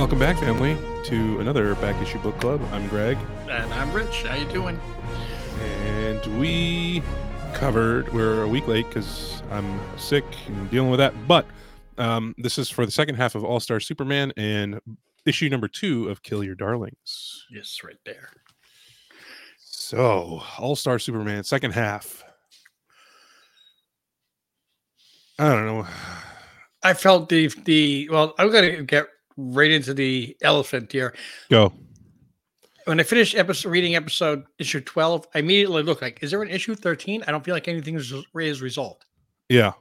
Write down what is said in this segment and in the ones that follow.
Welcome back, family, to another Back Issue Book Club. I'm Greg, And I'm Rich. How you doing? and we covered. We're a week late because I'm sick and dealing with that. But um, this is for the second half of All Star Superman and issue number two of Kill Your Darlings. Yes, right there. So, All Star Superman, second half. I don't know. I felt the the well. I'm gonna get right into the elephant here. Go. When I finished episode reading episode issue 12, I immediately looked like, is there an issue 13? I don't feel like anything is, is resolved. Yeah.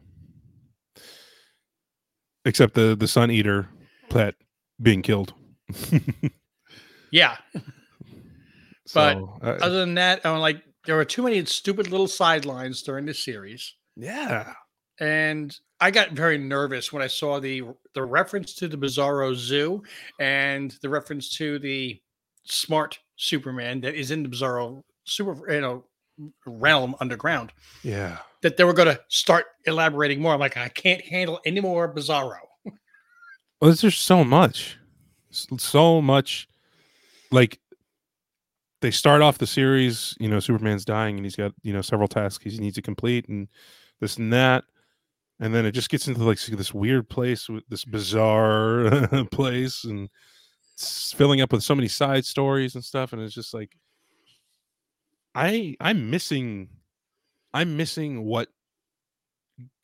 Except the the Sun Eater pet being killed. Yeah. But So, uh, Other than that, I'm like, there were too many stupid little sidelines during the series. yeah. And I got very nervous when I saw the the reference to the Bizarro Zoo and the reference to the smart Superman that is in the Bizarro super you know realm underground Yeah. that they were going to start elaborating more. I'm like, I can't handle any more Bizarro. Oh, well, there's just so much, so much. Like they start off the series, you know, Superman's dying and he's got you know several tasks he needs to complete and this and that, and then it just gets into like this weird place with this bizarre place and it's filling up with so many side stories and stuff, and it's just like I I'm missing, I'm missing what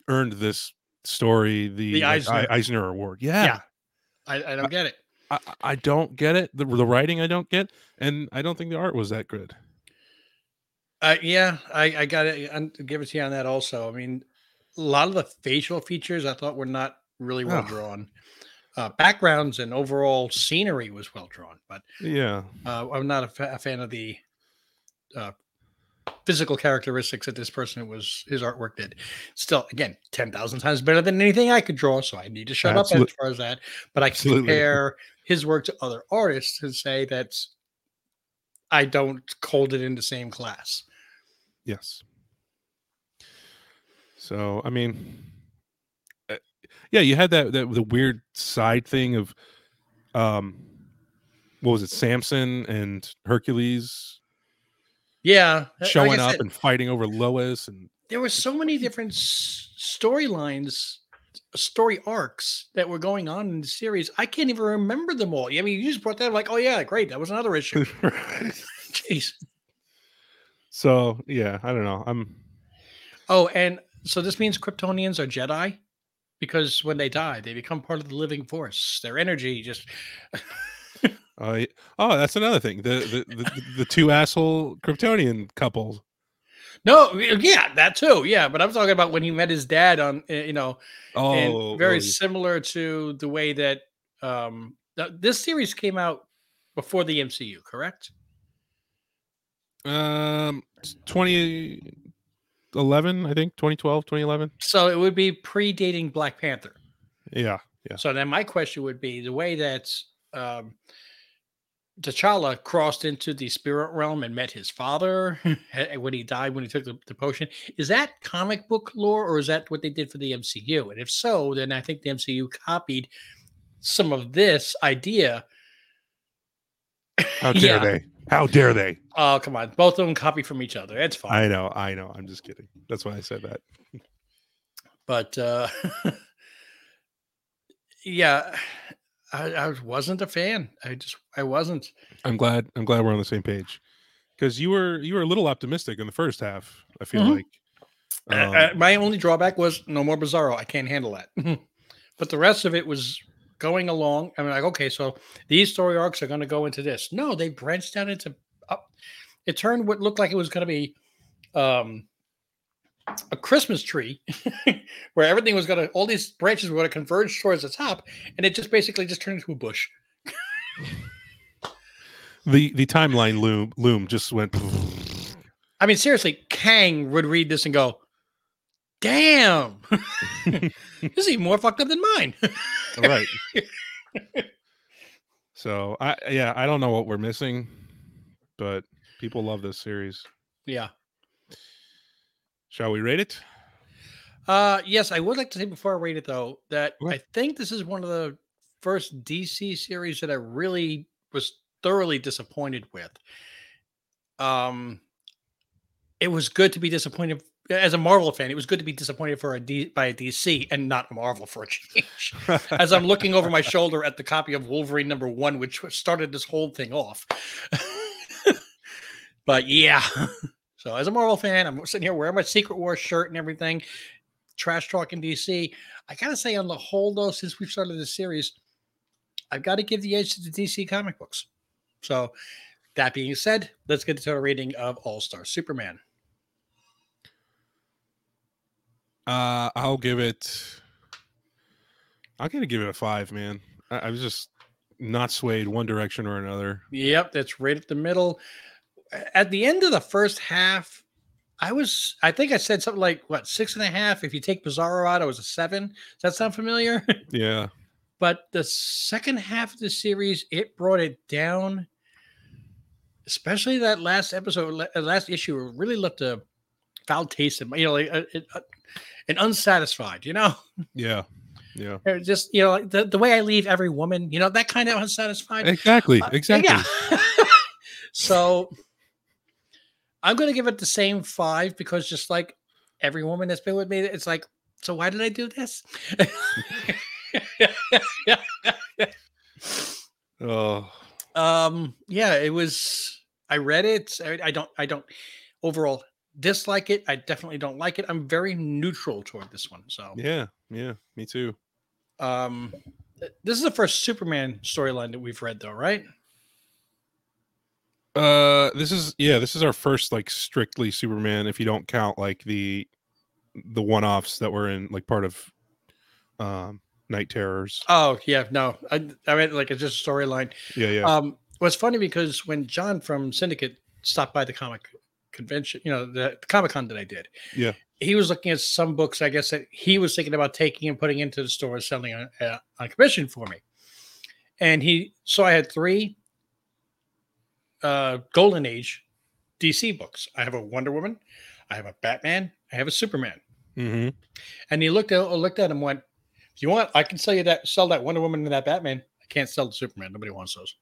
earned this story the, The like, Eisner. Eisner Award. Yeah. Yeah. I, I don't get it. I, I don't get it. The, the writing I don't get, and I don't think the art was that good. Uh, yeah, I, I got to give it to you on that also. I mean, a lot of the facial features I thought were not really well drawn. Uh, backgrounds and overall scenery was well drawn, but Yeah, Uh, I'm not a, fa- a fan of the uh, physical characteristics that this person was his artwork did. Still, again, ten thousand times better than anything I could draw, so I need to shut up as far as that. But I can Absolutely. compare his work to other artists and say that I don't hold it in the same class. yes. So I mean, uh, yeah, you had that that the weird side thing of, um, what was it, Samson and Hercules? Yeah, like showing up said, and fighting over Lois, and there were so many different s- storylines story arcs that were going on in the series. I can't even remember them all. I mean you just brought that like oh yeah great that was another issue. Jeez. So yeah, I don't know. I'm Oh, and so this means Kryptonians are Jedi because when they die, they become part of the living force. Their energy just Uh, oh, that's another thing. The the, the the two asshole Kryptonian couples. no, yeah, that too, yeah. But I'm talking about when he met his dad on, uh, you know, Oh, very oh, similar to the way that um th- this series came out before the MCU, correct? um, 2011, I think 2012, 2011. So it would be predating Black Panther. Yeah, yeah. So then my question would be the way that um, T'Challa crossed into the spirit realm and met his father when he died, when he took the, the potion. Is that comic book lore or is that what they did for the MCU? And if so, then I think the MCU copied some of this idea. How dare Yeah. they? How dare they? Oh, come on. Both of them copy from each other. It's fine. I know, I know. I'm just kidding. That's why I said that. but uh, yeah, I, I wasn't a fan. I just, I wasn't. I'm glad. I'm glad we're on the same page. Because you were you were a little optimistic in the first half. I feel Mhm. like. Uh, Um, uh, my only drawback was no more Bizarro. I can't handle that. but the rest of it was going along. Mean, like, okay, so these story arcs are going to go into this. No, they branched out into. Up. It turned what looked like it was going to be um, a Christmas tree, where everything was going to, all these branches were going to converge towards the top, and it just basically just turned into a bush. the the timeline loom loom just went. I mean, seriously, Kang would read this and go, "Damn, this is even more fucked up than mine." right. So I yeah I don't know what we're missing, but people love this series. yeah. Shall we rate it? Uh, yes, I would like to say before I rate it though that Okay. I think this is one of the first DC series that I really was thoroughly disappointed with. Um, it was good to be disappointed as a Marvel fan. It was good to be disappointed for a D, by a DC and not Marvel for a change. as I'm looking over my shoulder at the copy of Wolverine number one, which started this whole thing off. but yeah. So as a Marvel fan, I'm sitting here wearing my Secret War shirt and everything, trash talking DC. I gotta say, on the whole, though, since we've started this series, I've got to give the edge to the DC comic books. So that being said, let's get to the rating of All Star Superman. Uh, I'll give it. I'm gonna give it a five, man. I, I was just not swayed one direction or another. Yep, that's right at the middle. At the end of the first half, I was. I think I said something like what six and a half. If you take Bizarro out, it was a seven. Does that sound familiar? Yeah. but the second half of the series, it brought it down. Especially that last episode, last issue, really left a foul taste in my, you know, like uh, it, uh, and unsatisfied. You know. Yeah. Yeah. Or just you know like the, the way i leave every woman you know that kind of unsatisfied Exactly. Uh, Exactly. yeah. so i'm going to give it the same five because just like every woman that's been with me it's like so why did i do this Oh. um yeah it was i read it I, I don't i don't overall dislike it i definitely don't like it i'm very neutral toward this one so Yeah. Yeah. Me too. um this is the first superman storyline that we've read though right Uh, this is yeah. This is our first like strictly Superman. If you don't count like the the one offs that were in like part of um Knight Terrors. Oh yeah, no, I I mean like it's just a storyline. Yeah. Yeah. Um, what's funny because when John from Syndicate stopped by the comic convention, you know, the, Comic Con that I did, Yeah. he was looking at some books. I guess that he was thinking about taking and putting into the store, selling on, uh, on commission for me. And he, so I had three uh, Golden Age DC books. I have a Wonder Woman, I have a Batman, I have a Superman. mm-hmm. And he looked at looked at him and went, "If you want, I can sell you that sell that Wonder Woman and that Batman. I can't sell the Superman. Nobody wants those."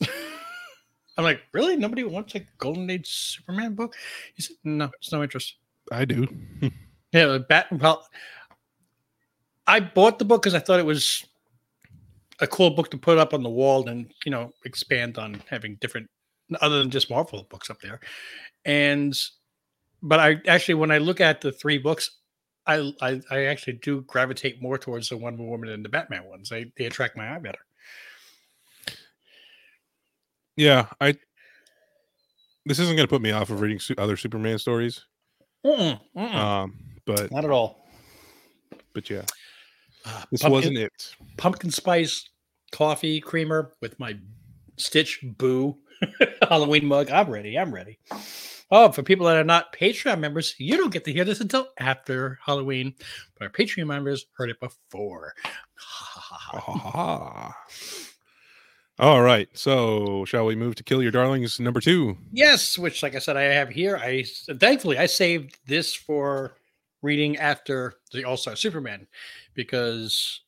I'm like, really? Nobody wants a Golden Age Superman book? He said, "No, it's no interest." I do. Yeah, the Bat. Well, I bought the book because I thought it was a cool book to put up on the wall and you know expand on having different, other than just Marvel books up there. And, but I actually, when I look at the three books, I I, I actually do gravitate more towards the Wonder Woman and the Batman ones. They they attract my eye better. Yeah. I. This isn't going to put me off of reading su- other Superman stories. Mm-mm, mm-mm. Um, but Not at all. but yeah, Uh, this pumpkin- wasn't it. pumpkin spice coffee creamer with my Stitch Boo Halloween mug. I'm ready. I'm ready. Oh, for people that are not Patreon members, you don't get to hear this until after Halloween, but our Patreon members heard it before. Ah. All right. So, shall we move to Kill Your Darlings number two? yes, which, like I said, I have here. I thankfully I saved this for reading after the All Star Superman because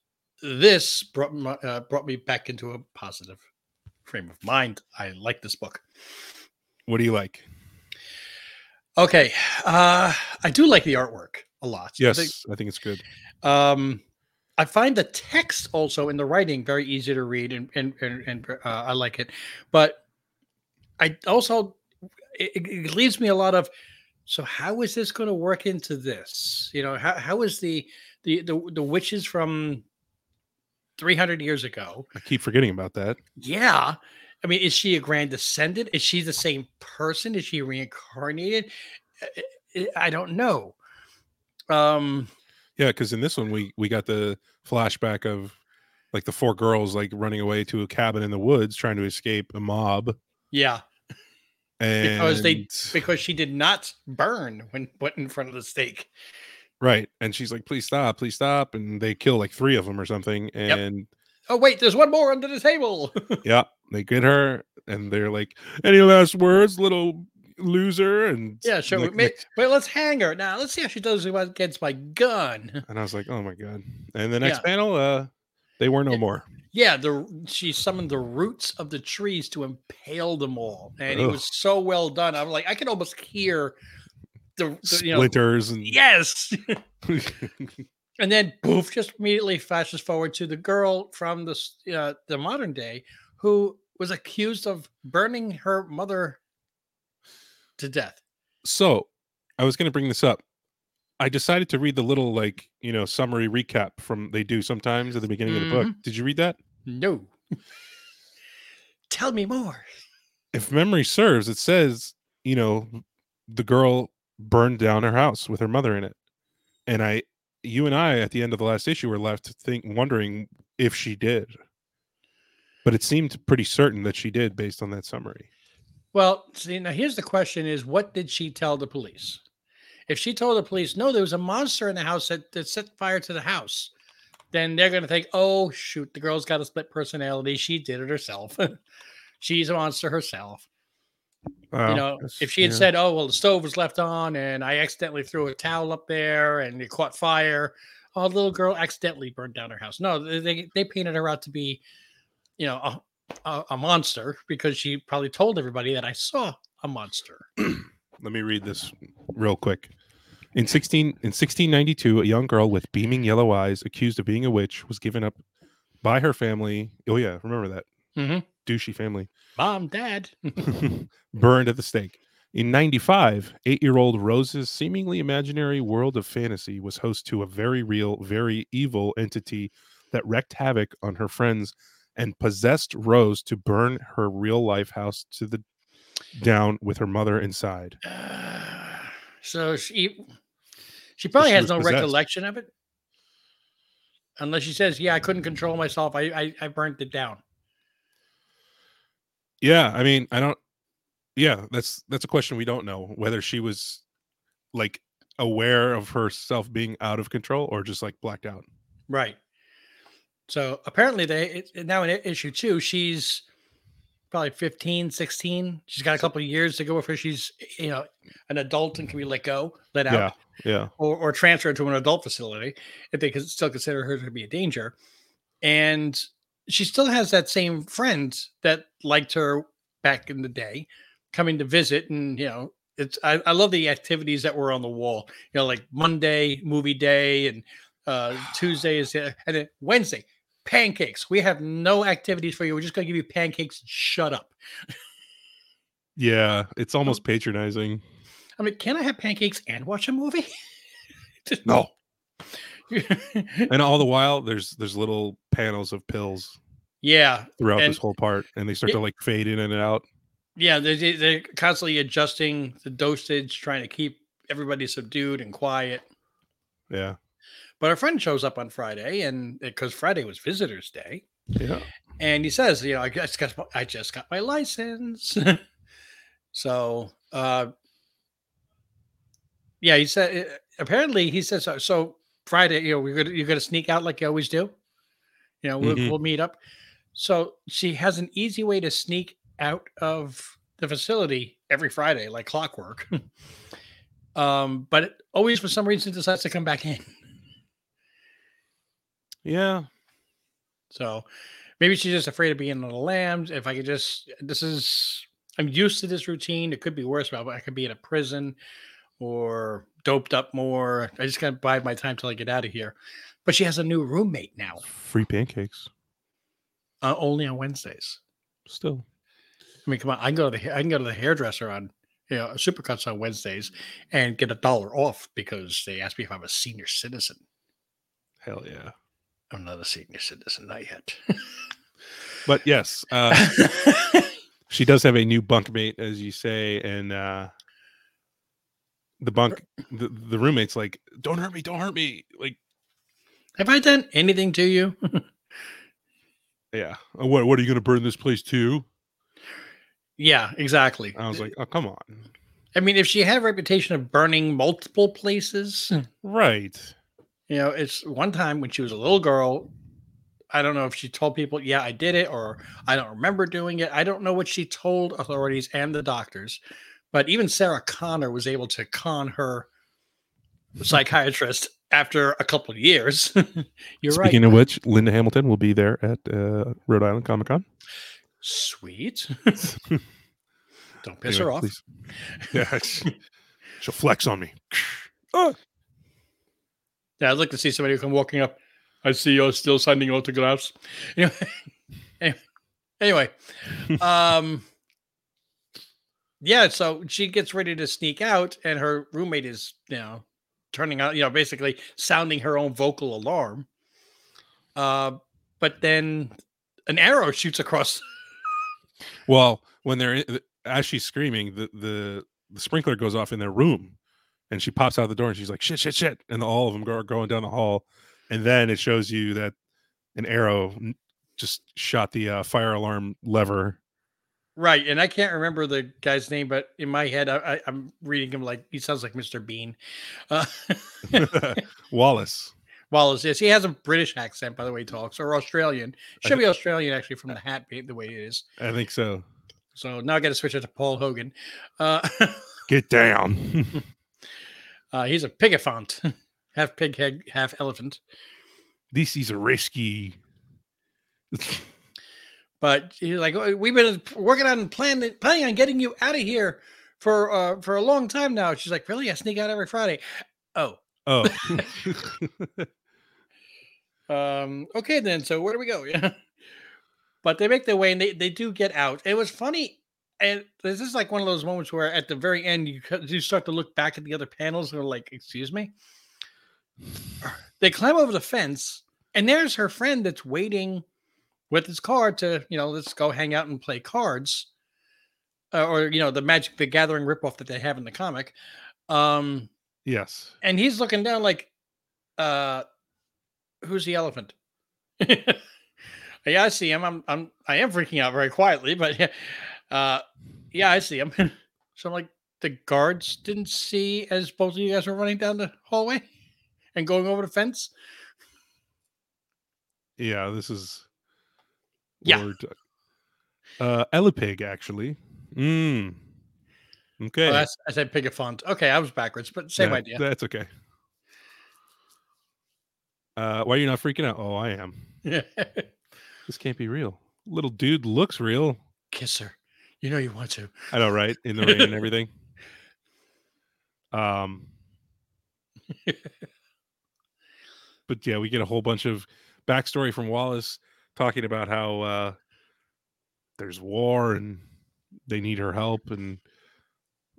this brought my, uh, brought me back into a positive frame of mind. I like this book. What do you like? Okay, uh, I do like the artwork a lot. I Yes, think, I think it's good. um, I find the text also in the writing very easy to read, and and and, and uh, I like it. But I also it, it- leaves me a lot of. So how is this going to work into this? You know, how how is the the the, the witches from three hundred years ago? I keep forgetting about that. Yeah. I mean, is she a grand descendant? Is she the same person? Is she reincarnated? I don't know. Um, Yeah, because in this one we we got the flashback of like the four girls like running away to a cabin in the woods trying to escape a mob. yeah, And because they because she did not burn when put in front of the stake. right, and she's like, "Please stop, please stop," and they kill like three of them or something, and Oh wait, there's one more under the table. yeah, they get her, and they're like, "Any last words, little loser?" And yeah, sure. like, Wait, wait, let's hang her now. Let's see how she does against my gun. And I was like, "Oh my god!" And the next Yeah. panel, uh, They were no more. Yeah, the she summoned the roots of the trees to impale them all, and it was so well done. I'm like, I can almost hear the, the you know, Splinters and yes. and then poof, just immediately flashes forward to the girl from the uh, the modern day who was accused of burning her mother to death. so I was going to bring this up. I decided to read the little like you know summary recap from they do sometimes at the beginning of the book. Mm-hmm. Did you read that? No. Tell me more. If memory serves, it says you know the girl burned down her house with her mother in it, and I, you and I at the end of the last issue were left think wondering if she did, but it seemed pretty certain that she did based on that summary. Well, see, now here's the question: Is what did she tell the police? If she told the police, no, there was a monster in the house that, that set fire to the house, then they're going to think, oh, shoot, the girl's got a split personality. She did it herself. She's a monster herself. Wow, you know, if she had yeah. said, oh, well, the stove was left on and I accidentally threw a towel up there and it caught fire, oh, the little girl accidentally burned down her house. No, they, they, they painted her out to be, you know, a, a, a monster because she probably told everybody that I saw a monster. Let me read this real quick. In 16 in 1692, a young girl with beaming yellow eyes, accused of being a witch, was given up by her family. Oh yeah, remember that Mhm. douchey family. Mom, dad. burned at the stake. In 95, eight-year-old Rose's seemingly imaginary world of fantasy was host to a very real, very evil entity that wreaked havoc on her friends and possessed Rose to burn her real-life house to the down with her mother inside. Uh, so she she probably she has no possessed. recollection of it. Unless she says, Yeah, I couldn't control myself. I I, I burnt it down. Yeah, I mean, I don't. Yeah, that's that's a question we don't know whether she was like aware of herself being out of control or just like blacked out. Right. So apparently they it, now in issue two, she's probably 15, 16. She's got a couple of years to go before she's you know an adult and can be let go, let out, Yeah, yeah. or, or transferred to an adult facility if they could still consider her to be a danger. And she still has that same friend that liked her back in the day coming to visit. And, you know, it's, I, I love the activities that were on the wall, you know, like Monday, movie day, and uh, Tuesday is, uh, and then Wednesday, pancakes. We have no activities for you. We're just going to give you pancakes. Shut up. Yeah, it's um, almost patronizing. I mean, can I have pancakes and watch a movie? No. And all the while, there's there's little panels of pills yeah. throughout And this whole part, and they start it- to like fade in and out. Yeah, they, they- they're constantly adjusting the dosage, trying to keep everybody subdued and quiet. Yeah, But our friend shows up on Friday, and because Friday was Visitors Day, yeah. and he says, "You know, I just got, my- I just got my license." so, uh, yeah, he said. uh, Apparently, he says so. so Friday, you know, we're gonna you're gonna sneak out like you always do. You know, we'll, Mhm. we'll meet up. So she has an easy way to sneak out of the facility every Friday, like clockwork. um, but it always, for some reason, decides to come back in. Yeah, So maybe she's just afraid of being on the lambs. If I could just, this is, I'm used to this routine. It could be worse, but I could be in a prison or doped up more. I just got to bide my time till I get out of here. But she has a new roommate now, free pancakes. uh, only on Wednesdays. Still, I mean, come on, I can go to the I can go to the hairdresser on you know supercuts on Wednesdays and get a dollar off because they asked me if I'm a senior citizen. hell yeah. I'm not a senior citizen, not yet. But yes, uh, she does have a new bunkmate, as you say, and uh, the bunk, the, the roommate's like, "Don't hurt me, don't hurt me." Like, Have I done anything to you? yeah, "Oh, what? What are you going to burn this place too? yeah, exactly. I was like, "Oh, come on." I mean, if she had a reputation of burning multiple places, Right. You know, it's one time when she was a little girl. I don't know if she told people, yeah, I did it, or I don't remember doing it. I don't know what she told authorities and the doctors. But even Sarah Connor was able to con her psychiatrist after a couple of years. You're Speaking right. Speaking of which, Linda Hamilton will be there at uh, Rhode Island Comic Con. Sweet. Don't piss her off. please. Yeah, she'll flex on me. Oh, Yeah, I'd like to see somebody come walking up. I see you're still signing autographs. Anyway, anyway, anyway um, yeah. So she gets ready to sneak out, and her roommate is, you know, turning out, you know, basically sounding her own vocal alarm. Uh, but then an arrow shoots across. Well, when they're in, as she's screaming, the, the the sprinkler goes off in their room, and she pops out the door and she's like, "Shit, shit, shit!" And all of them are going down the hall, and then it shows you that an arrow just shot the uh, fire alarm lever. Right, and I can't remember the guy's name, but in my head, I, I'm reading him like he sounds like Mr. Bean. Uh, Wallace. Wallace, yes, he has a British accent, by the way. He talks or Australian. Should be Australian actually from the hat the way it is. I think so. So now I got to switch it to Paul Hogan. Uh, Get down. Uh, he's a pigafont, half pig head, half elephant. this is a risky. But he's like, "Oh, we've been working on planning planning on getting you out of here for uh, for a long time now. She's like, really? I sneak out every Friday. Oh, Oh, Um, okay then. So where do we go? Yeah. But they make their way and they, they do get out. It was funny. And this is like one of those moments where at the very end you you start to look back at the other panels and are like, excuse me. They climb over the fence, and there's her friend that's waiting with his card to, you know, let's go hang out and play cards. Uh, or, you know, the Magic the Gathering ripoff that they have in the comic. Um, yes. and he's looking down like uh who's the elephant yeah i see him i'm i'm i am freaking out very quietly but yeah uh yeah i see him so i'm like the guards didn't see as both of you guys were running down the hallway and going over the fence Yeah, this is. Yeah. Lord, Uh, Elipig, actually. Mm. Okay. oh, i said pigafont okay i was backwards but same Yeah, idea That's okay. Uh, why are you not freaking out? Oh, I am. This can't be real. Little dude looks real. kiss her you know you want to I know, right? In the rain and everything. Um, but yeah, we get a whole bunch of backstory from Wallace talking about how uh, there's war and they need her help. And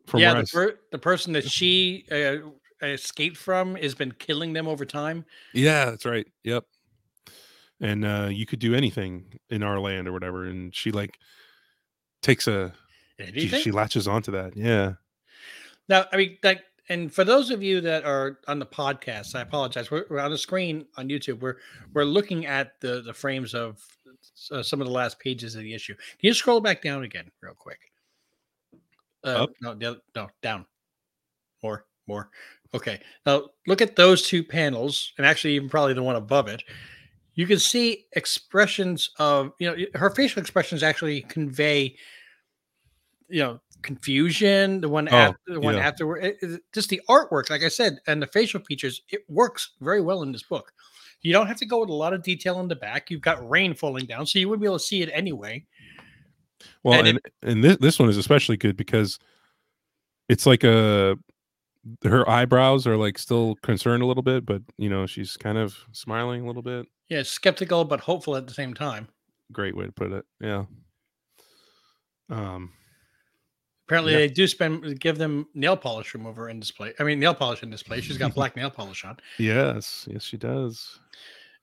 from yeah the, per- the person that she uh, escaped from has been killing them over time yeah, that's right. Yep. And uh, you could do anything in our land or whatever. And she like takes a she, she latches onto that. Yeah. Now, I mean, like, and for those of you that are on the podcast, I apologize. We're, we're on the screen on YouTube. We're we're looking at the the frames of uh, some of the last pages of the issue. Can you scroll back down again, real quick? Uh, Up? No, the no, down. More, more. Okay. Now look at those two panels, and actually even probably the one above it. You can see expressions of you know her facial expressions actually convey you know confusion the one Oh, after the one yeah. afterward it- it- just the artwork like i said and the facial features it works very well in this book you don't have to go with a lot of detail in the back you've got rain falling down so you wouldn't be able to see it anyway Well, And and and this this one is especially good because it's like a her eyebrows are like still concerned a little bit, but you know she's kind of smiling a little bit. Yeah skeptical but hopeful at the same time Great way to put it. Yeah. Um. apparently Yeah. they do spend give them nail polish remover in display i mean nail polish in display she's got black nail polish on Yes. Yes, she does.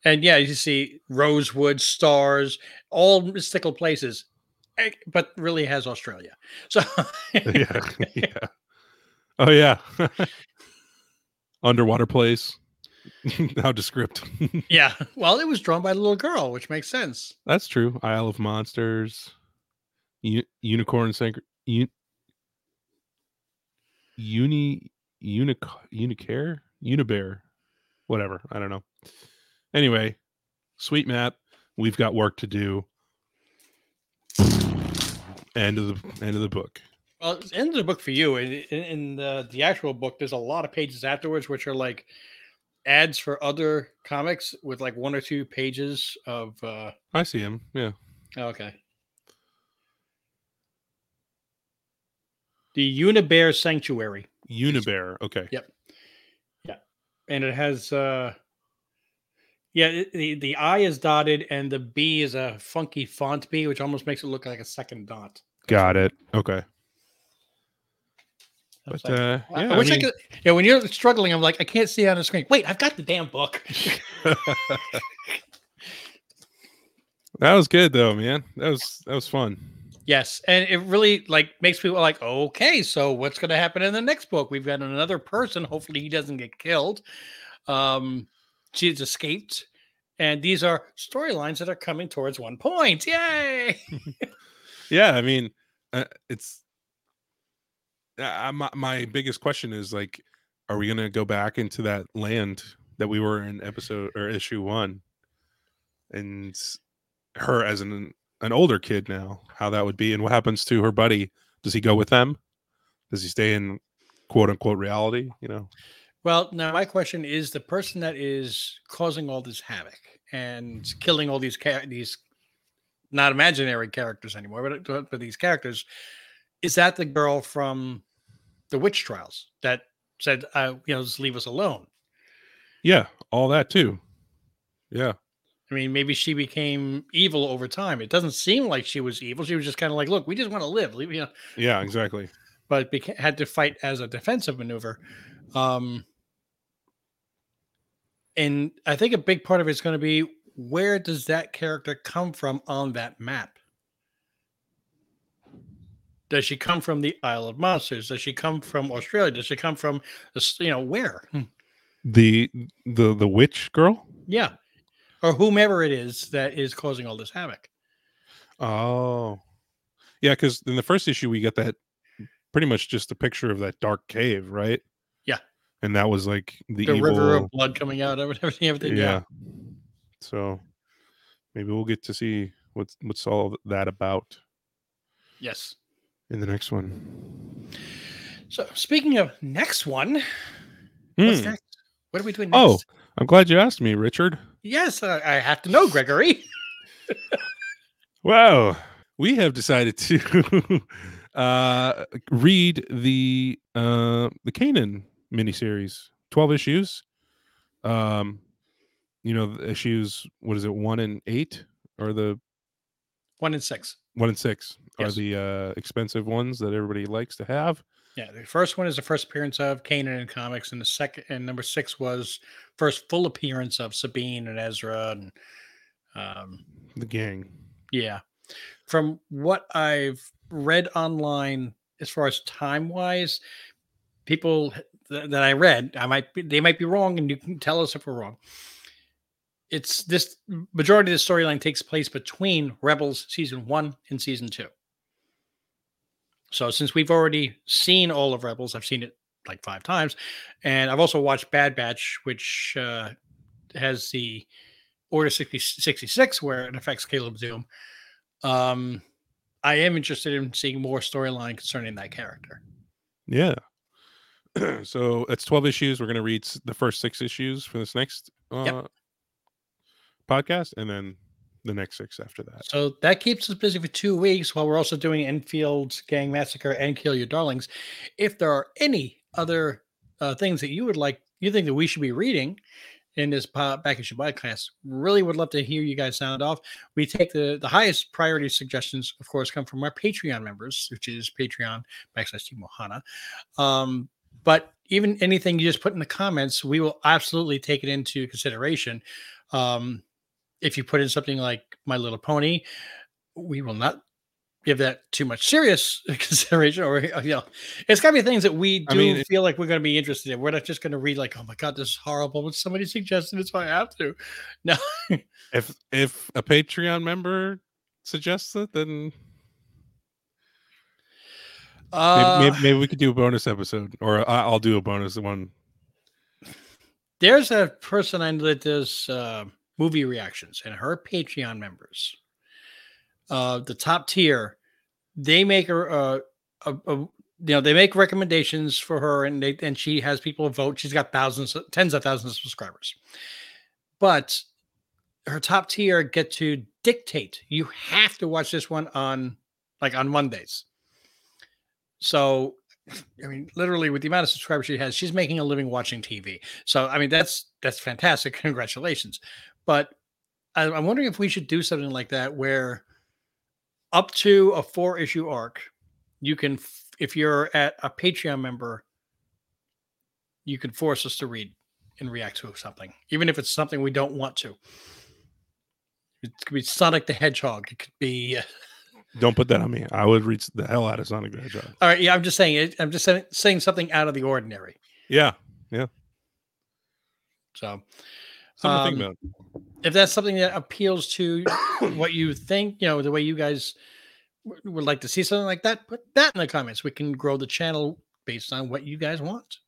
and yeah you see rosewood stars all mystical places eh, but really has australia so yeah. yeah. Oh yeah. Underwater place. How descriptive. Yeah. Well, it was drawn by the little girl, which makes sense. That's true. Isle of Monsters. U- unicorn. Un- uni unic unicare unibear whatever i don't know anyway sweet map we've got work to do end of the end of the book Well, it's of the book for you. In, in, in the the actual book, there's a lot of pages afterwards, which are like ads for other comics with like one or two pages of. uh I see him. Yeah. oh, Okay. The Unibear Sanctuary, Unibear. Okay. Yep. Yeah. And it has. uh Yeah, the the I is dotted, and the B is a funky font B, which almost makes it look like a second dot. Got it. Okay. But like- uh, I- yeah, I wish I, could. Yeah, when you're struggling, I'm like, I can't see on the screen. Wait, I've got the damn book. that was good though, man. That was that was fun. yes, and it really like makes people like, okay, so what's going to happen in the next book? We've got another person. Hopefully, he doesn't get killed. Um, she's escaped, and these are storylines that are coming towards one point. Yay! Yeah, I mean, uh, it's uh, my my biggest question is like, are we gonna go back into that land that we were in episode or issue one, and her as an an older kid now, how that would be, and what happens to her buddy? Does he go with them? Does he stay in quote unquote reality? You know, Well, now my question is: the person that is causing all this havoc and killing all these cha- these not imaginary characters anymore, but, but but these characters, is that the girl from the witch trials that said, uh, "You know, just leave us alone"? yeah, all that too. Yeah, I mean, maybe she became evil over time. It doesn't seem like she was evil. She was just kind of like, "Look, we just want to live," leave, you know. yeah, exactly. But beca- had to fight as a defensive maneuver. Um, and I think a big part of it's going to be where does that character come from on that map? Does she come from the Isle of Monsters? Does she come from Australia? Does she come from, you know, where? Hmm. The the the witch girl. Yeah. Or whomever it is that is causing all this havoc. Oh, yeah. Because in the first issue, we get that pretty much just a picture of that dark cave, right? Yeah. and that was like the, The evil. river of blood coming out, of everything, everything. yeah. Yeah. So maybe we'll get to see what's what's all that about Yes. In the next one. So speaking of next one, what's Hmm. next? What are we doing next? Oh, I'm glad you asked me, Richard. yes, I, I have to know, Gregory. Wow, we have decided to uh, read the uh, the Kanan miniseries, twelve issues. Um, you know, the issues. What is it? One and eight, or the One and six. one and six are the uh, expensive ones that everybody likes to have. Yeah, the first one is the first appearance of Kanan in comics, and the second and number six was first full appearance of Sabine and Ezra, and um, The gang. yeah. From what I've read online, as far as time wise, people th- that I read, I might be, they might be wrong, and you can tell us if we're wrong. It's this majority of the storyline takes place between Rebels season one and season two. So since we've already seen all of Rebels, I've seen it like five times, and I've also watched Bad Batch, which uh, has the Order 60, 66, where it affects Caleb Dume. Um, I am interested in seeing more storyline concerning that character. Yeah. so it's 12 issues. We're going to read the first six issues for this next uh, Yep. Podcast and then the next six after that. So that keeps us busy for two weeks while we're also doing Enfield Gang Massacre and Kill Your Darlings. If there are any other uh, things that you would like, you think that we should be reading in this po- back issue class, really would love to hear you guys sound off. We take the the highest priority suggestions, of course, come from our Patreon members, which is Patreon backslash Team Ohana. Um, but even anything you just put in the comments, we will absolutely take it into consideration. Um, if you put in something like My Little Pony, we will not give that too much serious consideration. Or you know, it's got to be things that we do I mean, feel like we're going to be interested in. We're not just going to read like, "Oh my god, this is horrible," but somebody suggested it, so I have to. No, If if a Patreon member suggests it, then maybe, uh, maybe, maybe we could do a bonus episode or I'll do a bonus one. there's a person I know that does uh, movie reactions, and her Patreon members, uh, the top tier, they make a, a, a, a you know they make recommendations for her and they and she has people vote. She's got thousands tens of thousands of subscribers. But her top tier get to dictate. You have to watch this one on like on mondays. So i mean literally with the amount of subscribers she has she's making a living watching tv so i mean that's that's fantastic. Congratulations but I, i'm wondering if we should do something like that where up to a four issue arc you can if you're at a patreon member you can force us to read and react to something even if it's something we don't want to it could be sonic the hedgehog it could be uh, Don't put that on me. I would read the hell out of Sonic the Hedgehog. all right yeah i'm just saying it i'm just saying, saying something out of the ordinary Yeah. Yeah, so something Um, if that's something that appeals to what you think, you know, the way you guys would like to see something like that, put that in the comments. We can grow the channel based on what you guys want.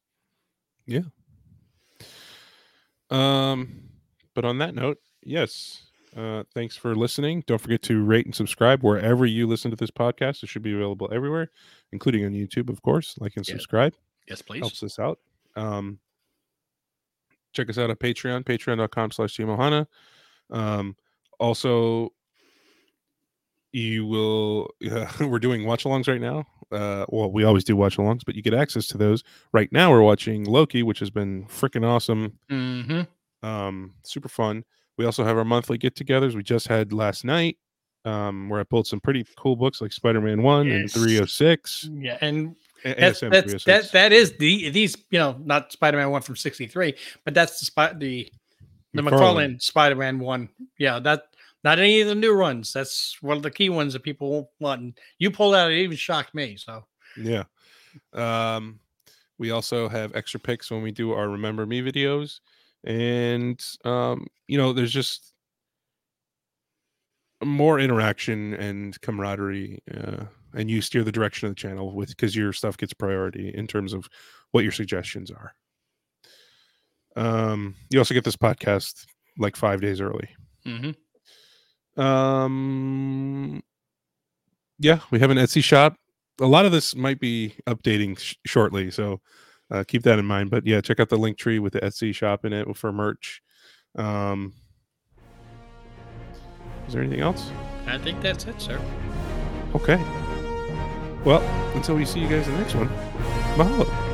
Yeah. Um, but on that note, yes. Uh, thanks for listening. Don't forget to rate and subscribe wherever you listen to this podcast. It should be available everywhere, including on YouTube, of course. Like and Yeah. subscribe Yes, please. helps us out. Um, check us out on Patreon, patreon.com slash Ohana. Um, also, you will, uh, we're doing watch alongs right now. Uh, well, we always do watch alongs, but you get access to those. Right now, we're watching Loki, which has been freaking awesome. hmm Um, super fun. We also have our monthly get togethers. We just had last night, um, where I pulled some pretty cool books like Spider Man 1 and 306. Yeah, and that's, that's that that is the these you know not Spider-Man one from '63, but that's the spot the the McFarlane. McFarlane Spider-Man one. Yeah, that not any of the new ones. That's one of the key ones that people want. And you pulled out, it even shocked me. So Yeah. Um, we also have extra picks when we do our Remember Me videos. And, um, you know, there's just more interaction and camaraderie. Uh, and you steer the direction of the channel with because your stuff gets priority in terms of what your suggestions are. Um, you also get this podcast like five days early. mhm. Um, yeah, we have an Etsy shop. A lot of this might be updating sh- shortly, so uh, keep that in mind. But yeah, check out the link tree with the Etsy shop in it for merch. Um, is there anything else? I think that's it, sir. Okay. Well, until we see you guys in the next one, mahalo.